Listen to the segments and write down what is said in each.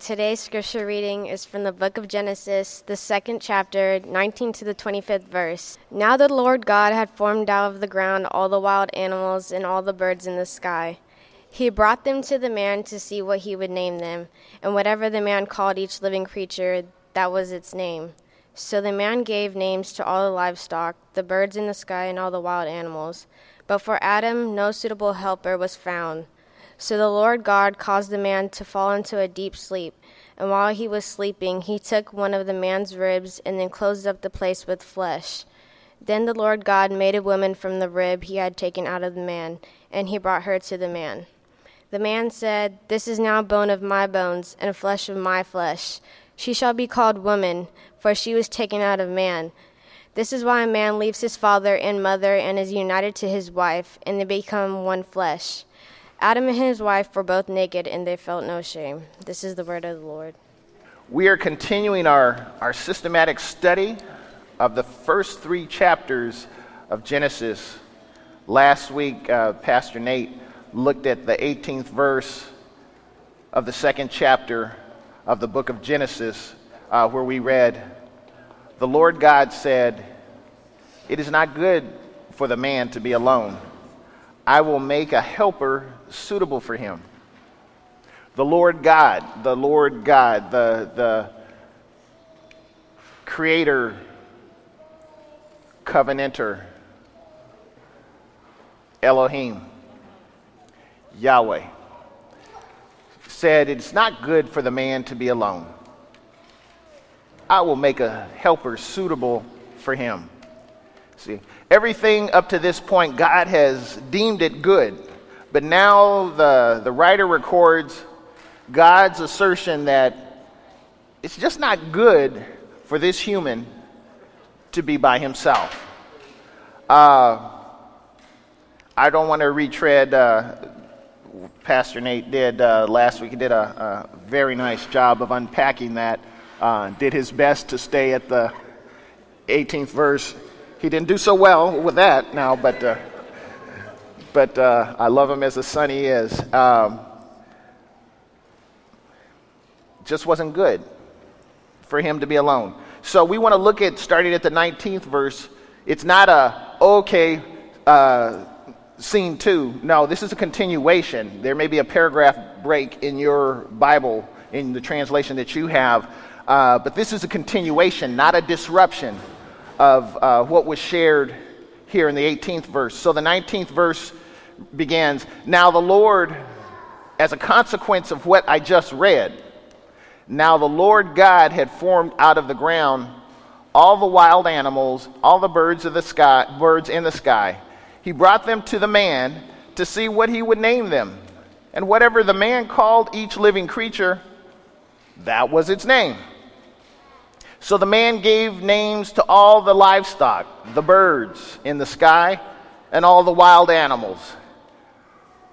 Today's scripture reading is from the book of Genesis, the second chapter, 19 to the 25th verse. Now the Lord God had formed out of the ground all the wild animals and all the birds in the sky. He brought them to the man to see what he would name them, and whatever the man called each living creature, that was its name. So the man gave names to all the livestock, the birds in the sky, and all the wild animals. But for Adam no suitable helper was found. So the Lord God caused the man to fall into a deep sleep. And while he was sleeping, he took one of the man's ribs and then closed up the place with flesh. Then the Lord God made a woman from the rib he had taken out of the man, and he brought her to the man. The man said, This is now bone of my bones and flesh of my flesh. She shall be called woman, for she was taken out of man. This is why a man leaves his father and mother and is united to his wife, and they become one flesh. Adam and his wife were both naked and they felt no shame. This is the word of the Lord. We are continuing our, our systematic study of the first three chapters of Genesis. Last week, uh, Pastor Nate looked at the 18th verse of the second chapter of the book of Genesis, uh, where we read, The Lord God said, It is not good for the man to be alone. I will make a helper suitable for him. The Lord God, the Lord God, the, the creator, covenanter, Elohim, Yahweh, said, It's not good for the man to be alone. I will make a helper suitable for him. See, everything up to this point, God has deemed it good. But now the, the writer records God's assertion that it's just not good for this human to be by himself. Uh, I don't want to retread. Uh, Pastor Nate did uh, last week. He did a, a, very nice job of unpacking that. Uh, did his best to stay at the 18th verse. He didn't do so well with that now, but uh, but uh, I love him as a son he is. Um, just wasn't good for him to be alone. So we want to look at starting at the 19th verse. It's not a okay uh, scene two. No, this is a continuation. There may be a paragraph break in your Bible in the translation that you have, uh, but this is a continuation, not a disruption of uh, what was shared here in the 18th verse. So the 19th verse begins Now the Lord, as a consequence of what I just read, now the Lord God had formed out of the ground all the wild animals, all the birds of the sky, birds in the sky. He brought them to the man to see what he would name them. And whatever the man called each living creature, that was its name. So the man gave names to all the livestock, the birds in the sky, and all the wild animals.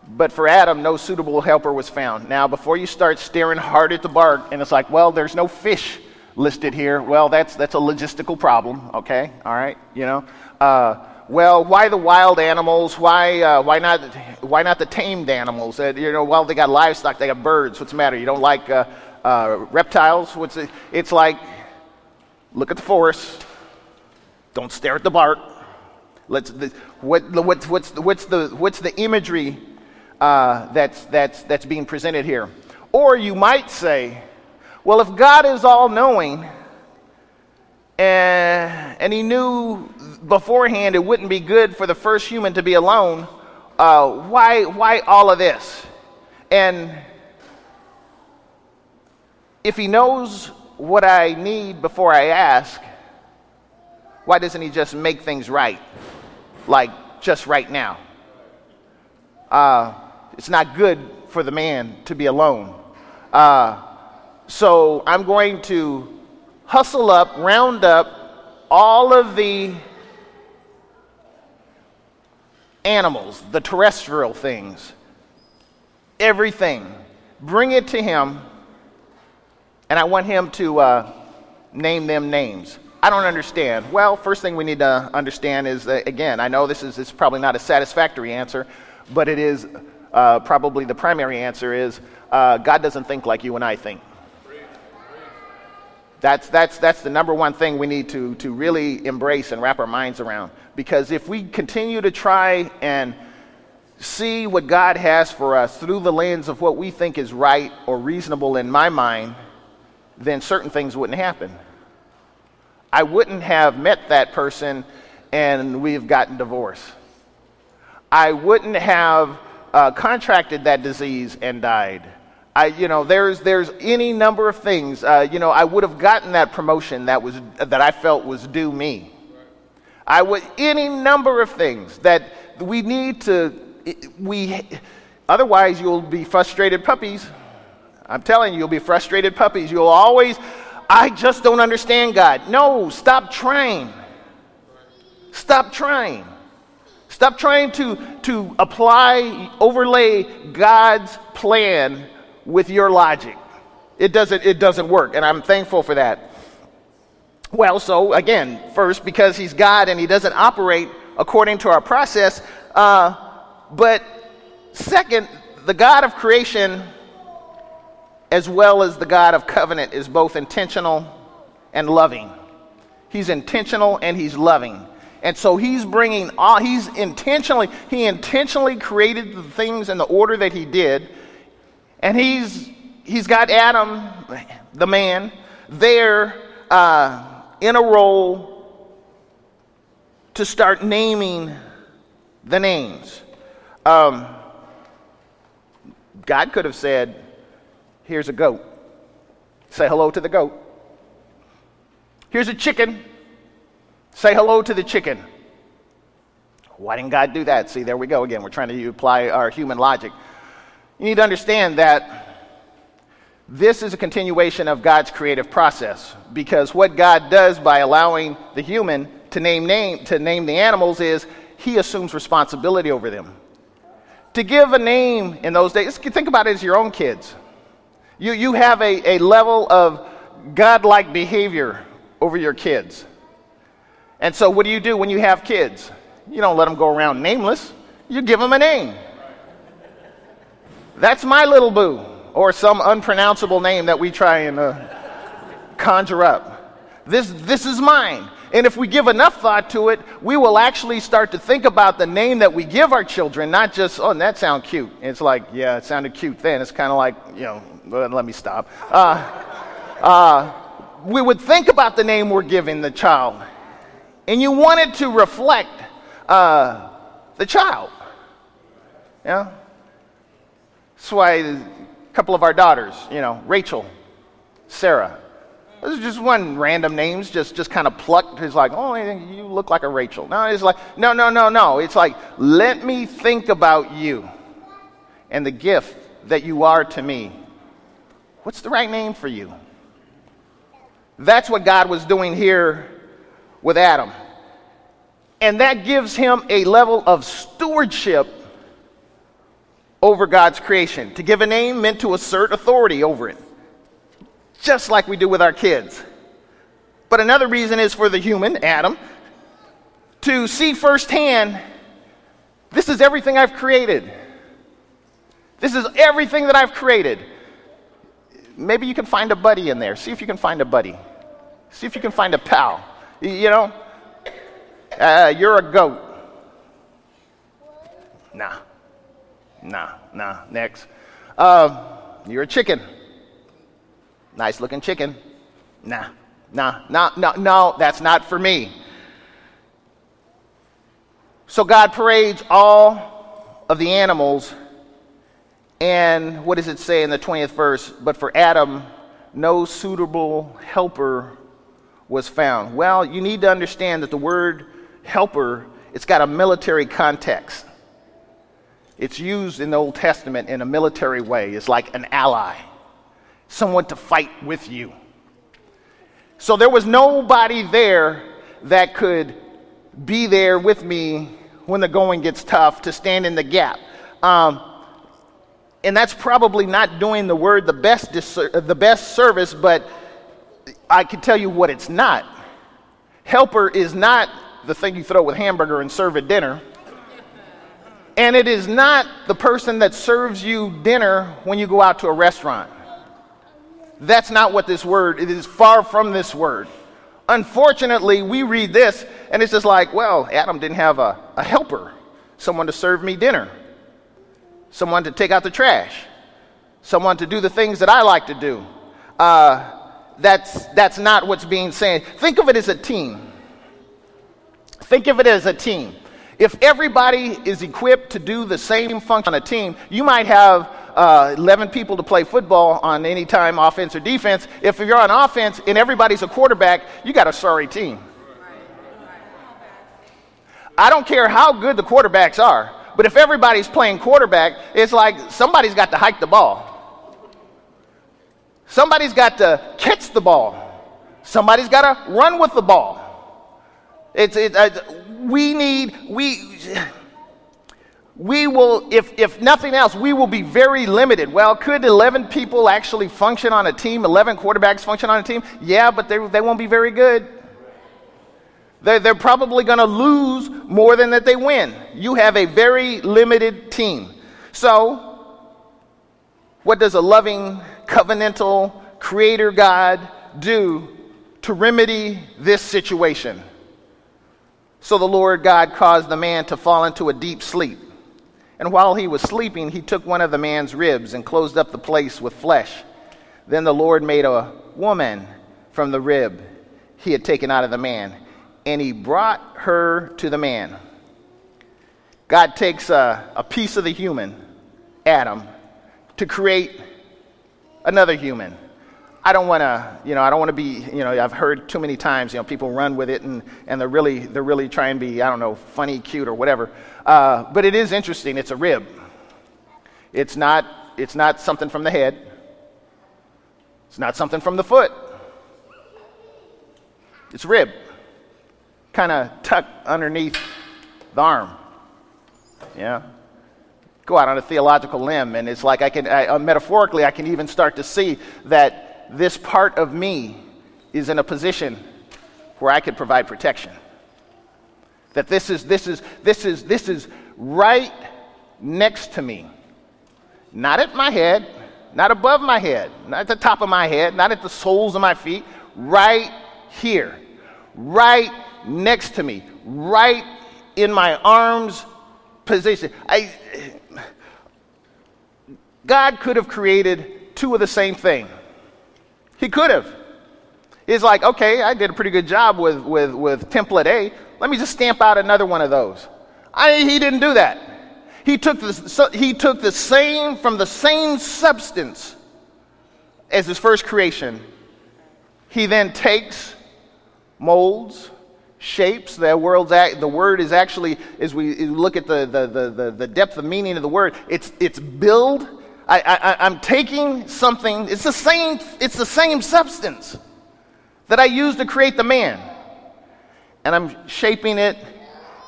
But for Adam, no suitable helper was found. Now, before you start staring hard at the bark, and it's like, well, there's no fish listed here. Well, that's, that's a logistical problem, okay? All right, you know? Uh, well, why the wild animals? Why, uh, why, not, why not the tamed animals? Uh, you know, well, they got livestock, they got birds. What's the matter? You don't like uh, uh, reptiles? What's it? It's like, look at the forest. Don't stare at the bark. Let's, the, what, what's, what's, what's, the, what's the imagery uh, that's, that's, that's being presented here. Or you might say, well, if God is all knowing and, and he knew beforehand it wouldn't be good for the first human to be alone, uh, why, why all of this? And if he knows what I need before I ask, why doesn't he just make things right? Like just right now? Uh, it's not good for the man to be alone. Uh, so I'm going to hustle up, round up all of the animals, the terrestrial things, everything, bring it to him, and I want him to uh, name them names. I don't understand. Well, first thing we need to understand is that, again, I know this is, this is probably not a satisfactory answer, but it is uh, probably the primary answer is uh, God doesn't think like you and I think. That's, that's, that's the number one thing we need to, to really embrace and wrap our minds around. Because if we continue to try and see what God has for us through the lens of what we think is right or reasonable in my mind, then certain things wouldn't happen. I wouldn't have met that person and we've gotten divorced. I wouldn't have uh, contracted that disease and died. I, you know, there's, there's any number of things. Uh, you know, I would have gotten that promotion that, was, that I felt was due me. I would, any number of things that we need to, we, otherwise you'll be frustrated puppies. I'm telling you, you'll be frustrated puppies. You'll always, I just don't understand God. No, stop trying. Stop trying. Stop trying to, to apply, overlay God's plan with your logic. It doesn't, it doesn't work, and I'm thankful for that. Well, so again, first, because he's God and he doesn't operate according to our process. Uh, but second, the God of creation, as well as the God of covenant, is both intentional and loving. He's intentional and he's loving. And so he's bringing all, he's intentionally, he intentionally created the things in the order that he did and he's, he's got Adam, the man, there uh, in a role to start naming the names. Um, God could have said, Here's a goat. Say hello to the goat. Here's a chicken. Say hello to the chicken. Why didn't God do that? See, there we go again. We're trying to apply our human logic. You need to understand that this is a continuation of God's creative process because what God does by allowing the human to name, name, to name the animals is he assumes responsibility over them. To give a name in those days, think about it as your own kids. You, you have a, a level of godlike behavior over your kids. And so, what do you do when you have kids? You don't let them go around nameless, you give them a name. That's my little boo, or some unpronounceable name that we try and uh, conjure up. This, this is mine. And if we give enough thought to it, we will actually start to think about the name that we give our children, not just, oh, that sounds cute. It's like, yeah, it sounded cute then. It's kind of like, you know, let me stop. Uh, uh, we would think about the name we're giving the child. And you want it to reflect uh, the child. Yeah? That's why a couple of our daughters, you know, Rachel, Sarah, those are just one random names, just, just kind of plucked. It's like, oh, you look like a Rachel. No, it's like, no, no, no, no. It's like, let me think about you and the gift that you are to me. What's the right name for you? That's what God was doing here with Adam. And that gives him a level of stewardship over God's creation. To give a name meant to assert authority over it, just like we do with our kids. But another reason is for the human, Adam, to see firsthand this is everything I've created. This is everything that I've created. Maybe you can find a buddy in there. See if you can find a buddy. See if you can find a pal. You know, uh, you're a goat. Nah. Nah, nah, next. Uh, you're a chicken. Nice looking chicken. Nah, nah, nah, no, no, that's not for me. So God parades all of the animals, and what does it say in the 20th verse? But for Adam, no suitable helper was found. Well, you need to understand that the word helper, it's got a military context. It's used in the Old Testament in a military way. It's like an ally, someone to fight with you. So there was nobody there that could be there with me when the going gets tough to stand in the gap. Um, and that's probably not doing the word the best, the best service, but I can tell you what it's not. Helper is not the thing you throw with hamburger and serve at dinner. And it is not the person that serves you dinner when you go out to a restaurant. That's not what this word, it is far from this word. Unfortunately, we read this and it's just like, well, Adam didn't have a, a helper, someone to serve me dinner, someone to take out the trash, someone to do the things that I like to do. Uh, that's, that's not what's being said. Think of it as a team. Think of it as a team. If everybody is equipped to do the same function on a team, you might have uh, 11 people to play football on any time, offense or defense. If you're on offense and everybody's a quarterback, you got a sorry team. I don't care how good the quarterbacks are, but if everybody's playing quarterback, it's like somebody's got to hike the ball. Somebody's got to catch the ball. Somebody's got to run with the ball. It's, it, uh, we need, we, we will, if, if nothing else, we will be very limited. Well, could 11 people actually function on a team, 11 quarterbacks function on a team? Yeah, but they, they won't be very good. They're, they're probably going to lose more than that they win. You have a very limited team. So, what does a loving, covenantal, creator God do to remedy this situation? So the Lord God caused the man to fall into a deep sleep. And while he was sleeping, he took one of the man's ribs and closed up the place with flesh. Then the Lord made a woman from the rib he had taken out of the man, and he brought her to the man. God takes a, a piece of the human, Adam, to create another human. I don't want to, you know, I don't want to be, you know, I've heard too many times, you know, people run with it and, and they're really, they're really trying to be, I don't know, funny, cute, or whatever. Uh, but it is interesting. It's a rib. It's not, it's not something from the head. It's not something from the foot. It's rib, kind of tucked underneath the arm. Yeah go out on a theological limb and it's like i can I, uh, metaphorically i can even start to see that this part of me is in a position where I could provide protection. That this is, this is, this is, this is right next to me. Not at my head, not above my head, not at the top of my head, not at the soles of my feet, right here, right next to me, right in my arms position. I, God could have created two of the same thing. He could have. He's like, okay, I did a pretty good job with, with, with template A. Let me just stamp out another one of those. I, he didn't do that. He took, the, so he took the same, from the same substance as his first creation. He then takes, molds, shapes. The, world's act, the word is actually, as we look at the, the, the, the depth of meaning of the word, it's, it's build I, I, I'm taking something, it's the, same, it's the same substance that I used to create the man. And I'm shaping it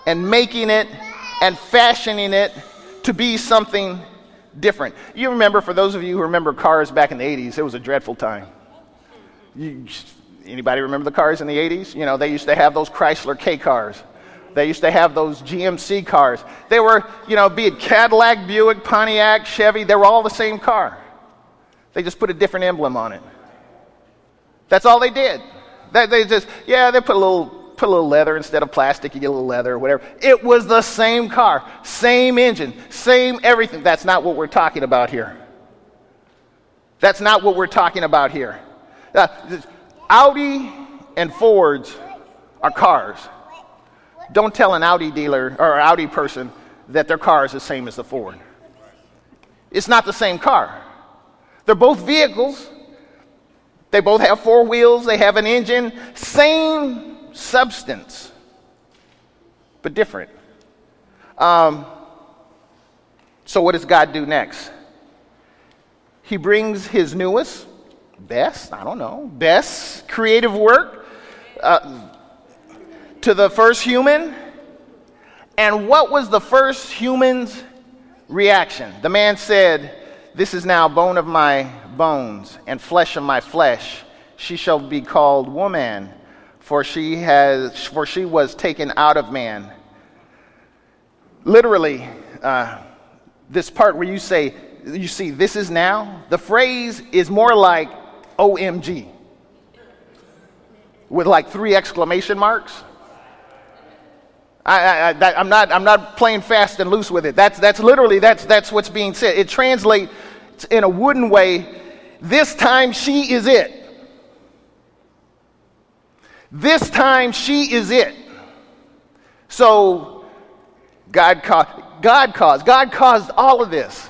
and making it and fashioning it to be something different. You remember, for those of you who remember cars back in the 80s, it was a dreadful time. You, anybody remember the cars in the 80s? You know, they used to have those Chrysler K cars. They used to have those GMC cars. They were, you know, be it Cadillac, Buick, Pontiac, Chevy, they were all the same car. They just put a different emblem on it. That's all they did. They, just, yeah, they put a little put a little leather instead of plastic, you get a little leather or whatever. It was the same car, same engine, same everything. That's not what we're talking about here. That's not what we're talking about here. Uh, Audi and Fords are cars. Don't tell an Audi dealer or Audi person that their car is the same as the Ford. It's not the same car. They're both vehicles. They both have four wheels, they have an engine, same substance, but different. Um, so, what does God do next? He brings his newest, best, I don't know, best creative work, uh, to the first human. And what was the first human's reaction? The man said, This is now bone of my bones and flesh of my flesh. She shall be called woman, for she, has, for she was taken out of man. Literally, uh, this part where you say, you see, this is now, the phrase is more like OMG with like three exclamation marks. I, am not, I'm not playing fast and loose with it. That's, that's literally, that's, that's what's being said. It translates in a wooden way, this time she is it. This time she is it. So God caused, God caused, God caused all of this.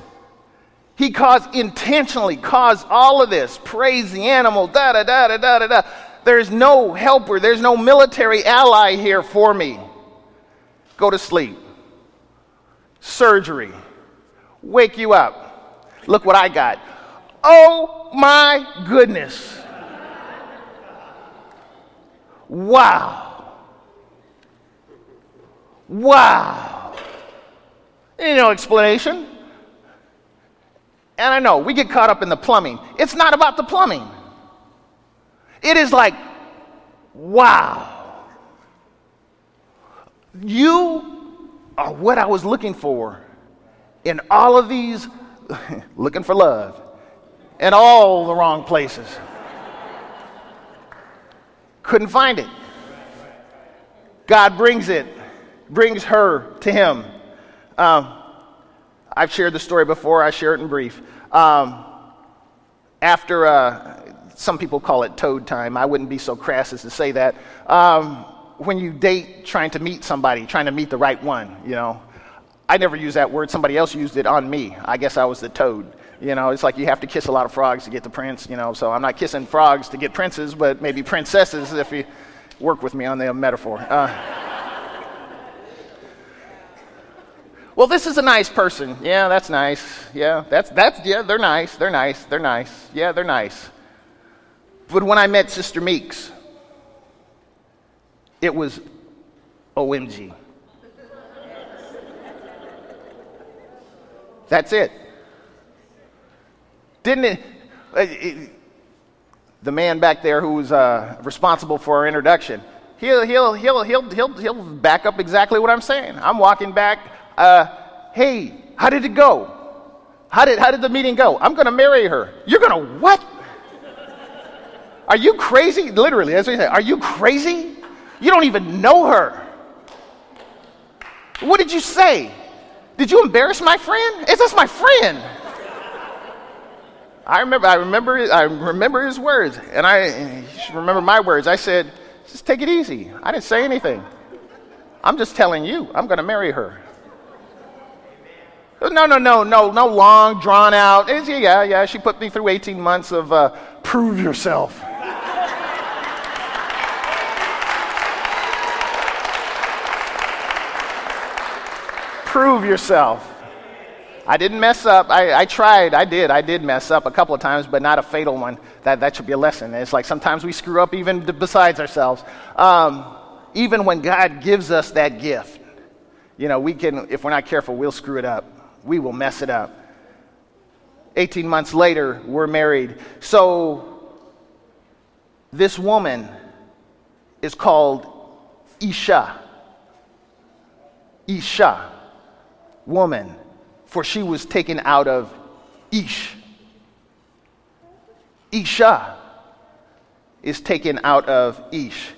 He caused intentionally caused all of this. Praise the animal, da da da da da da da. There's no helper, there's no military ally here for me. Go to sleep. Surgery. Wake you up. Look what I got. Oh my goodness. Wow. Wow. Ain't no explanation. And I know we get caught up in the plumbing. It's not about the plumbing. It is like, wow. You are what I was looking for in all of these, looking for love, in all the wrong places. Couldn't find it. God brings it, brings her to him. Um, I've shared the story before, I share it in brief. Um, after, uh, some people call it toad time, I wouldn't be so crass as to say that. Um, when you date trying to meet somebody, trying to meet the right one, you know. I never used that word, somebody else used it on me. I guess I was the toad. You know, it's like you have to kiss a lot of frogs to get the prince, you know. So I'm not kissing frogs to get princes, but maybe princesses if you work with me on the metaphor. Uh, well, this is a nice person. Yeah, that's nice. Yeah, that's, that's, yeah, they're nice. They're nice. They're nice. Yeah, they're nice. But when I met Sister Meeks, it was OMG. That's it. Didn't it, uh, it? the man back there who was uh, responsible for our introduction, he'll, he'll, he'll, he'll, he'll, he'll back up exactly what I'm saying. I'm walking back. Uh, hey, how did it go? How did, how did the meeting go? I'm going to marry her. You're going to what? Are you crazy? Literally, as we say, are you crazy? You don't even know her. What did you say? Did you embarrass my friend? Is this my friend? I remember, I remember, I remember his words, and I remember my words. I said, "Just take it easy." I didn't say anything. I'm just telling you, I'm going to marry her. No, no, no, no, no long, drawn out. Yeah, yeah. She put me through 18 months of uh, prove yourself. prove yourself. I didn't mess up. I, I, tried. I did. I did mess up a couple of times, but not a fatal one. That, that should be a lesson. It's like sometimes we screw up even besides ourselves. Um, even when God gives us that gift, you know, we can, if we're not careful, we'll screw it up. We will mess it up. 18 months later, we're married. So, this woman is called Isha. Isha woman, for she was taken out of Ish. Isha is taken out of Ish.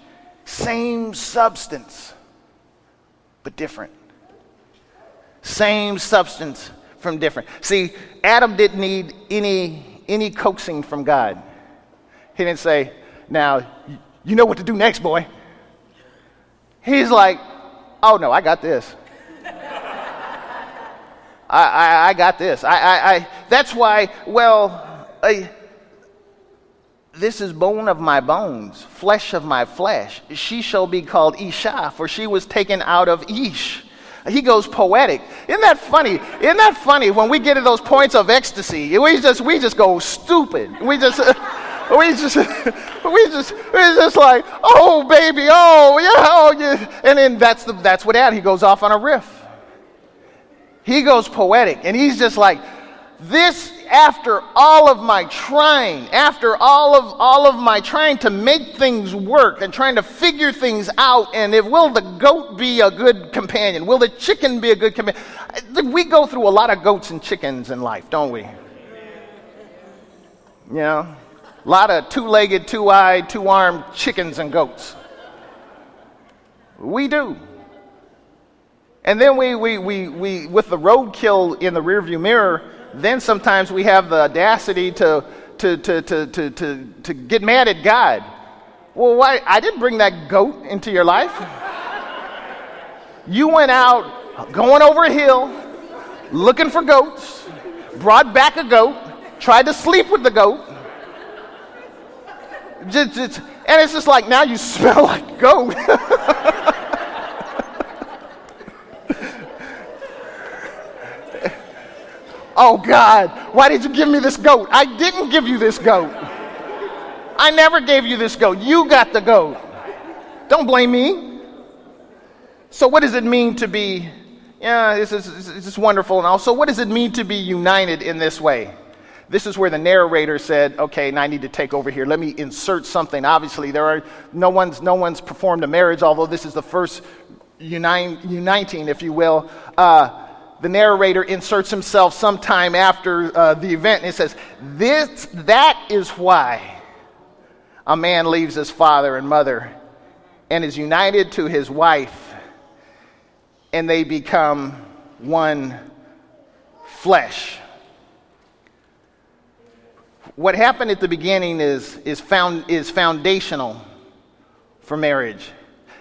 Same substance, but different. Same substance from different. See, Adam didn't need any, any coaxing from God. He didn't say, Now, you know what to do next, boy. He's like, Oh no, I got this. I, I, I got this. I, I, I, that's why, well, I, this is bone of my bones, flesh of my flesh. She shall be called Isha, for she was taken out of Ish. He goes poetic. Isn't that funny? Isn't that funny when we get to those points of ecstasy? We just, we just go stupid. We just. we just, we just, we just like, oh baby, oh yeah, oh yeah, and then that's the, that's what that. He goes off on a riff. He goes poetic, and he's just like, this after all of my trying, after all of all of my trying to make things work and trying to figure things out, and if will the goat be a good companion? Will the chicken be a good companion? We go through a lot of goats and chickens in life, don't we? Know? A lot of two legged, two eyed, two armed chickens and goats. We do. And then we, we, we, we with the roadkill in the rearview mirror, then sometimes we have the audacity to, to, to, to, to, to, to get mad at God. Well, why? I didn't bring that goat into your life. You went out going over a hill, looking for goats, brought back a goat, tried to sleep with the goat. Just, just, and it's just like now you smell like goat. oh God, why did you give me this goat? I didn't give you this goat. I never gave you this goat. You got the goat. Don't blame me. So, what does it mean to be, yeah, this is, this is wonderful and all. So, what does it mean to be united in this way? This is where the narrator said, okay, now I need to take over here. Let me insert something. Obviously, there are, no, one's, no one's performed a marriage, although this is the first uniting, if you will. Uh, the narrator inserts himself sometime after uh, the event and says, this, That is why a man leaves his father and mother and is united to his wife, and they become one flesh. What happened at the beginning is, is, found, is foundational for marriage.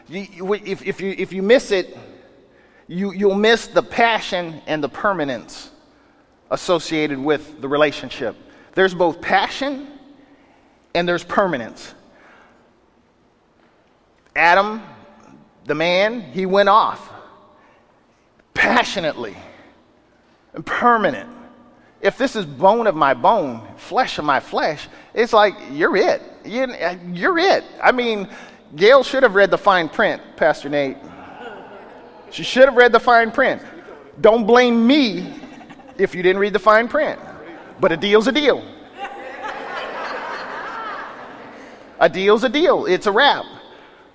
If, you, if you miss it, you, you'll miss the passion and the permanence associated with the relationship. There's both passion and there's permanence. Adam, the man, he went off passionately and permanent. If this is bone of my bone, flesh of my flesh, it's like, you're it. You're it. I mean, Gail should have read the fine print, Pastor Nate. She should have read the fine print. Don't blame me if you didn't read the fine print. But a deal's a deal. A deal's a deal. It's a wrap.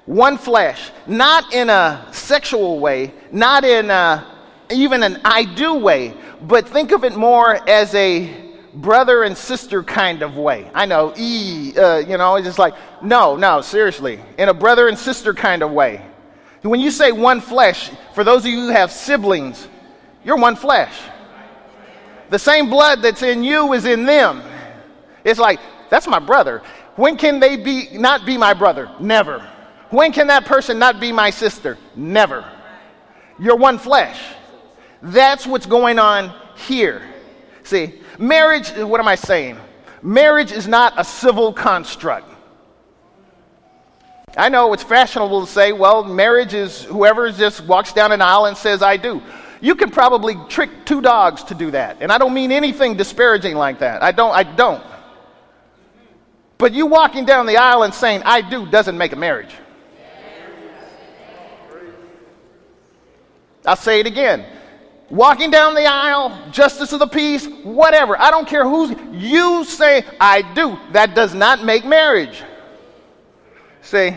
One flesh, not in a sexual way, not in a, even an I do way, but think of it more as a brother and sister kind of way. I know, e, uh, you know, it's just like, no, no, seriously, in a brother and sister kind of way. When you say one flesh, for those of you who have siblings, you're one flesh. The same blood that's in you is in them. It's like, that's my brother. When can they be not be my brother? Never. When can that person not be my sister? Never. You're one flesh. That's what's going on here. See, marriage, what am I saying? Marriage is not a civil construct. I know it's fashionable to say, well, marriage is whoever just walks down an aisle and says, I do. You can probably trick two dogs to do that. And I don't mean anything disparaging like that. I don't, I don't. But you walking down the aisle and saying, I do, doesn't make a marriage. I'll say it again. Walking down the aisle, justice of the peace, whatever. I don't care who's, you say, I do. That does not make marriage. See,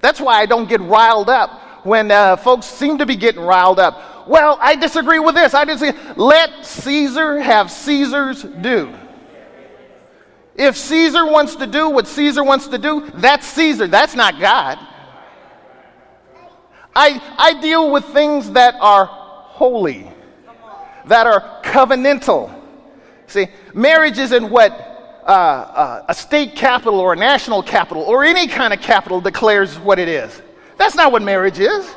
that's why I don't get riled up when uh, folks seem to be getting riled up. Well, I disagree with this. I disagree. Let Caesar have Caesar's due. If Caesar wants to do what Caesar wants to do, that's Caesar. That's not God. I, I deal with things that are holy, that are covenantal. See, marriage isn't what uh, uh, a state capital or a national capital or any kind of capital declares what it is. That's not what marriage is.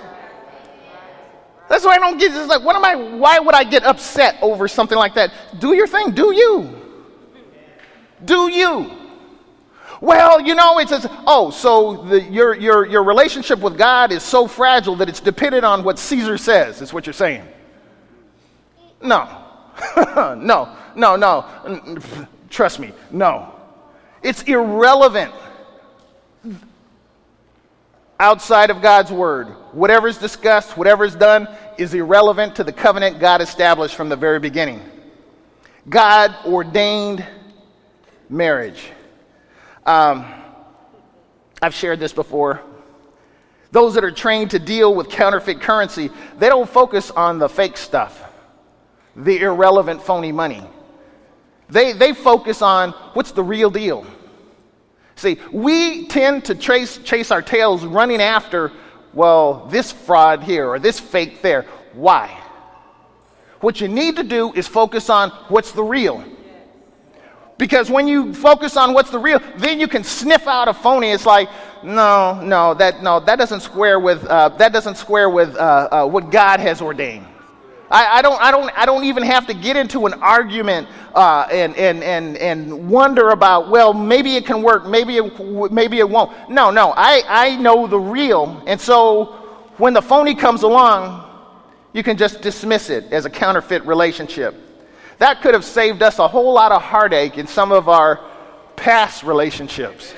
That's why I don't get. It's like, what am I? Why would I get upset over something like that? Do your thing. Do you? Do you? Well, you know, it says, oh, so the, your, your, your relationship with God is so fragile that it's dependent on what Caesar says, is what you're saying. No. no, no, no. Trust me, no. It's irrelevant outside of God's word. Whatever is discussed, whatever is done, is irrelevant to the covenant God established from the very beginning. God ordained marriage. Um, I've shared this before. Those that are trained to deal with counterfeit currency, they don't focus on the fake stuff, the irrelevant, phony money. They, they focus on what's the real deal. See, we tend to trace, chase our tails running after, well, this fraud here or this fake there. Why? What you need to do is focus on what's the real. Because when you focus on what's the real, then you can sniff out a phony. It's like, no, no, that no, that doesn't square with uh, that doesn't square with uh, uh, what God has ordained. I, I, don't, I, don't, I don't even have to get into an argument uh, and, and, and, and wonder about, well, maybe it can work, maybe it, maybe it won't. No, no, I, I know the real. And so when the phony comes along, you can just dismiss it as a counterfeit relationship. That could have saved us a whole lot of heartache in some of our past relationships.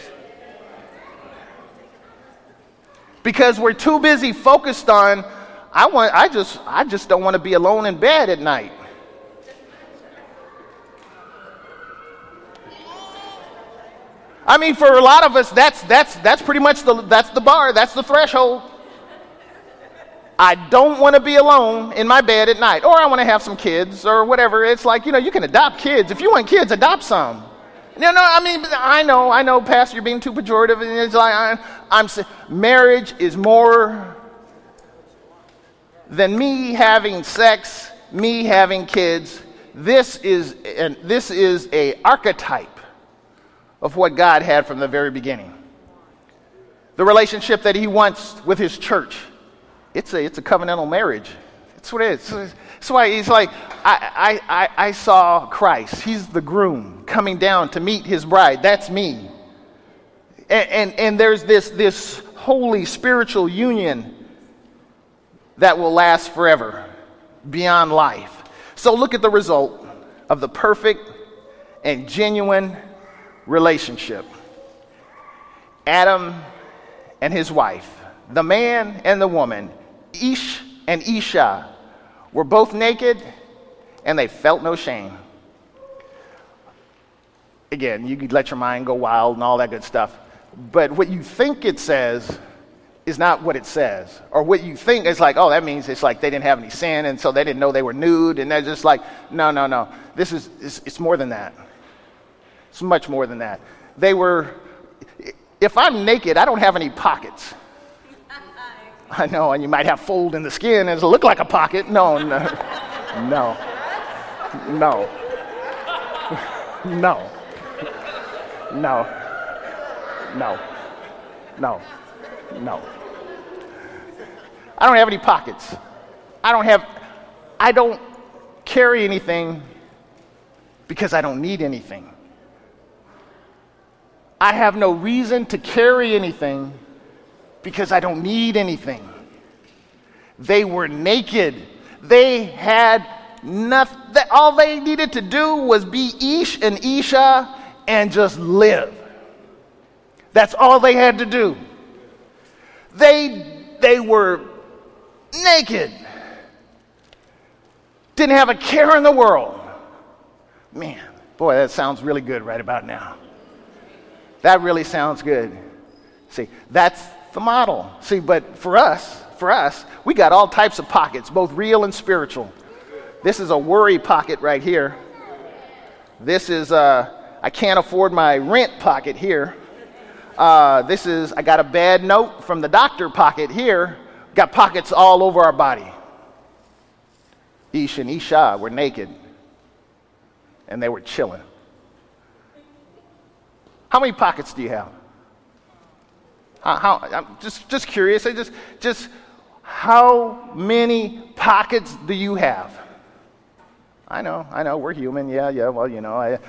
Because we're too busy focused on, I, want, I, just, I just don't want to be alone in bed at night. I mean, for a lot of us, that's, that's, that's pretty much the, that's the bar, that's the threshold. I don't want to be alone in my bed at night, or I want to have some kids, or whatever. It's like, you know, you can adopt kids. If you want kids, adopt some. You know, I mean, I know, I know, Pastor, you're being too pejorative. And it's like, I, I'm saying, marriage is more than me having sex, me having kids. This is, an, this is a archetype of what God had from the very beginning. The relationship that He wants with His church it's a, it's a covenantal marriage. That's what it is. That's why he's like, I, I, I saw Christ. He's the groom coming down to meet his bride. That's me. And, and, and there's this, this holy spiritual union that will last forever, beyond life. So look at the result of the perfect and genuine relationship Adam and his wife, the man and the woman Ish and Isha were both naked and they felt no shame. Again, you could let your mind go wild and all that good stuff. But what you think it says is not what it says. Or what you think is like, oh, that means it's like they didn't have any sin and so they didn't know they were nude. And they're just like, no, no, no. This is, it's, it's more than that. It's much more than that. They were, if I'm naked, I don't have any pockets. I know, and you might have fold in the skin and it'll look like a pocket. No, no, no, no, no, no, no, no, no. I don't have any pockets. I don't have, I don't carry anything because I don't need anything. I have no reason to carry anything because I don't need anything. They were naked. They had nothing. All they needed to do was be Ish and Isha and just live. That's all they had to do. They, they were naked, didn't have a care in the world. Man, boy, that sounds really good right about now. That really sounds good. See, that's the model. See, but for us, for us, we got all types of pockets, both real and spiritual. This is a worry pocket right here. This is uh, I can't afford my rent pocket here. Uh, this is I got a bad note from the doctor pocket here. Got pockets all over our body. Ish and Isha were naked, and they were chilling. How many pockets do you have? How, how, I'm just, just curious. I just, just how many pockets do you have? I know, I know, we're human. Yeah, yeah, well, you know. I,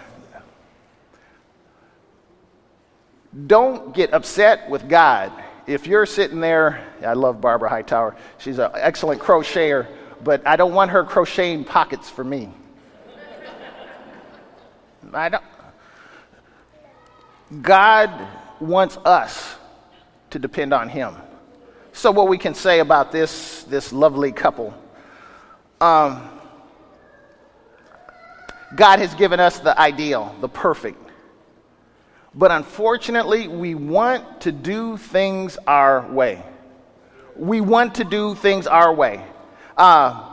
don't get upset with God. If you're sitting there, I love Barbara Hightower. She's an excellent crocheter, but I don't want her crocheting pockets for me. I don't. God wants us to depend on Him. So, what we can say about this, this lovely couple um, God has given us the ideal, the perfect. But unfortunately, we want to do things our way. We want to do things our way. Uh,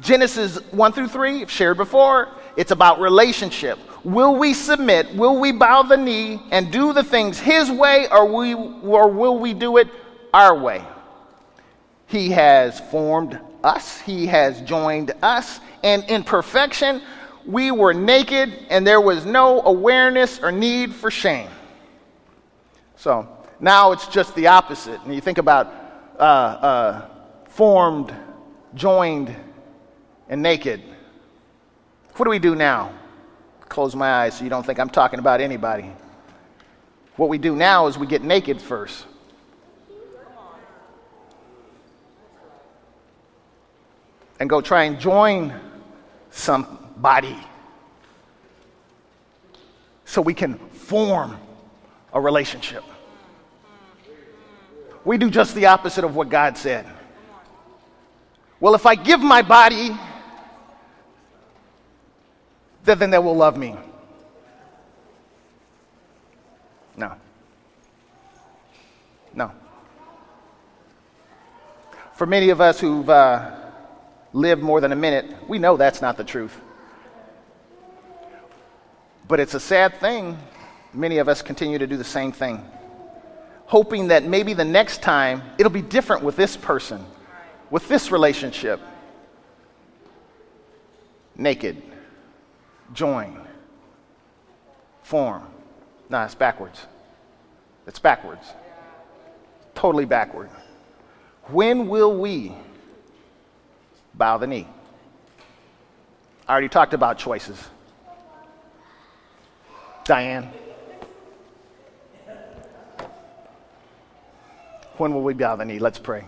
Genesis 1 through 3, shared before, It's about relationship. Will we submit? Will we bow the knee and do the things His way, or, we, or will we do it our way? He has formed us, He has joined us, and in perfection, we were naked and there was no awareness or need for shame. So now it's just the opposite. And you think about uh, uh, formed, joined, and naked. What do we do now? Close my eyes so you don't think I'm talking about anybody. What we do now is we get naked first. And go try and join somebody so we can form a relationship. We do just the opposite of what God said. Well, if I give my body, then they will love me. No. No. For many of us who've uh, lived more than a minute, we know that's not the truth. But it's a sad thing. Many of us continue to do the same thing, hoping that maybe the next time it'll be different with this person, with this relationship. Naked, join, form. No, it's backwards. It's backwards. Totally backward. When will we bow the knee? I already talked about choices. Diane. When will we bow the knee? Let's pray.